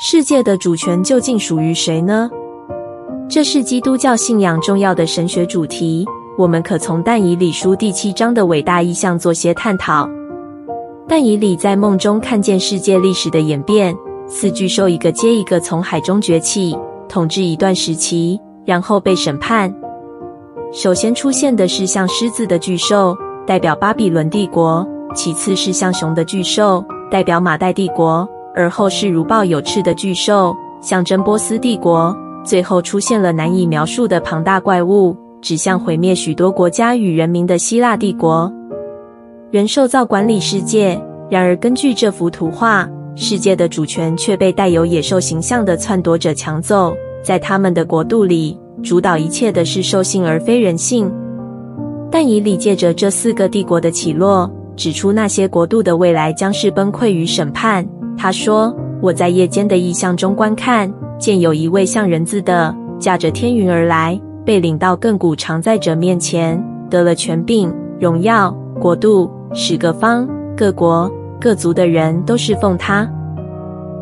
世界的主权究竟属于谁呢？这是基督教信仰重要的神学主题。我们可从但以理书第七章的伟大意象做些探讨。但以理在梦中看见世界历史的演变，四巨兽一个接一个从海中崛起，统治一段时期，然后被审判。首先出现的是像狮子的巨兽，代表巴比伦帝国；其次是像熊的巨兽，代表马代帝国；而后是如豹有翅的巨兽，象征波斯帝国；最后出现了难以描述的庞大怪物。指向毁灭许多国家与人民的希腊帝国，人兽造管理世界。然而，根据这幅图画，世界的主权却被带有野兽形象的篡夺者抢走。在他们的国度里，主导一切的是兽性而非人性。但以理借着这四个帝国的起落，指出那些国度的未来将是崩溃与审判。他说：“我在夜间的异象中观看，见有一位像人字的驾着天云而来。”被领到亘古常在者面前，得了权柄、荣耀、国度，使各方、各国、各族的人都侍奉他。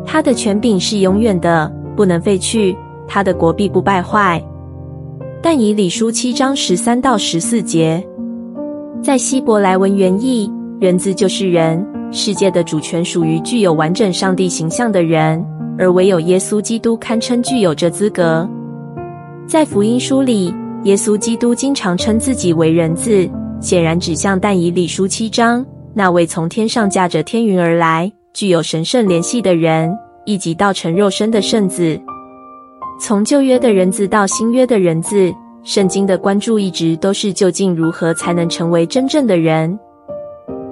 他的权柄是永远的，不能废去；他的国必不败坏。但以理书七章十三到十四节，在希伯来文原意，人字就是人，世界的主权属于具有完整上帝形象的人，而唯有耶稣基督堪称具有这资格。在福音书里，耶稣基督经常称自己为人子，显然指向但以理书七章那位从天上驾着天云而来、具有神圣联系的人，以及道成肉身的圣子。从旧约的人子到新约的人子，圣经的关注一直都是究竟如何才能成为真正的人。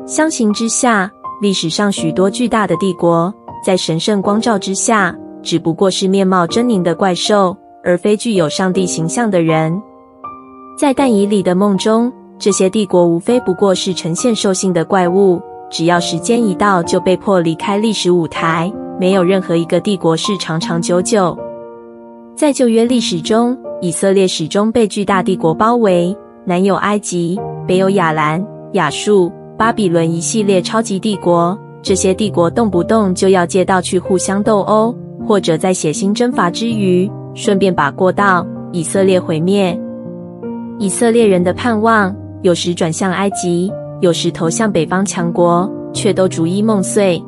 相形之下，历史上许多巨大的帝国，在神圣光照之下，只不过是面貌狰狞的怪兽。而非具有上帝形象的人，在但以理的梦中，这些帝国无非不过是呈现兽性的怪物。只要时间一到，就被迫离开历史舞台。没有任何一个帝国是长长久久。在旧约历史中，以色列始终被巨大帝国包围，南有埃及，北有亚兰、亚述、巴比伦一系列超级帝国。这些帝国动不动就要借道去互相斗殴，或者在血腥征伐之余。顺便把过道以色列毁灭，以色列人的盼望有时转向埃及，有时投向北方强国，却都逐一梦碎。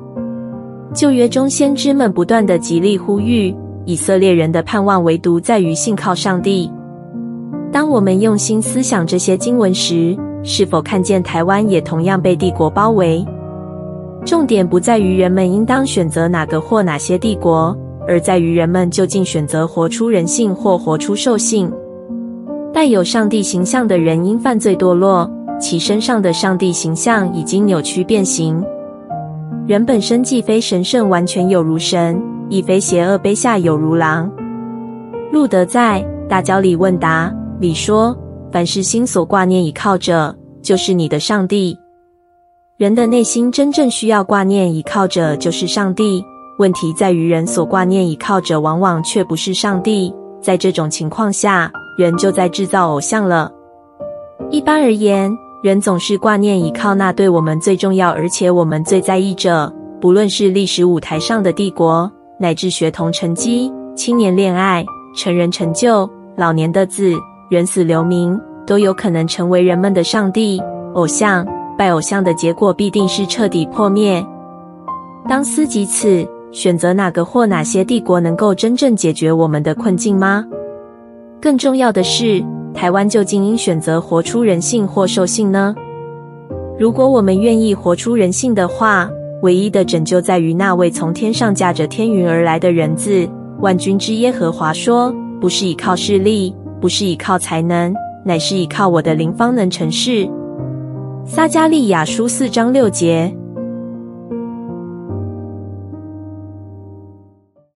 旧约中先知们不断的极力呼吁以色列人的盼望，唯独在于信靠上帝。当我们用心思想这些经文时，是否看见台湾也同样被帝国包围？重点不在于人们应当选择哪个或哪些帝国。而在于人们究竟选择活出人性或活出兽性。带有上帝形象的人因犯罪堕落，其身上的上帝形象已经扭曲变形。人本身既非神圣完全有如神，亦非邪恶卑下有如狼。路德在大教理问答里说：“凡是心所挂念倚靠者，就是你的上帝。”人的内心真正需要挂念倚靠者，就是上帝。问题在于，人所挂念倚靠者往往却不是上帝。在这种情况下，人就在制造偶像了。一般而言，人总是挂念倚靠那对我们最重要而且我们最在意者，不论是历史舞台上的帝国，乃至学童成绩、青年恋爱、成人成就、老年的字、人死留名，都有可能成为人们的上帝。偶像，拜偶像的结果必定是彻底破灭。当思及此。选择哪个或哪些帝国能够真正解决我们的困境吗？更重要的是，台湾究竟应选择活出人性或兽性呢？如果我们愿意活出人性的话，唯一的拯救在于那位从天上驾着天云而来的人子。万军之耶和华说：“不是依靠势力，不是依靠才能，乃是依靠我的灵方能成事。”撒迦利亚书四章六节。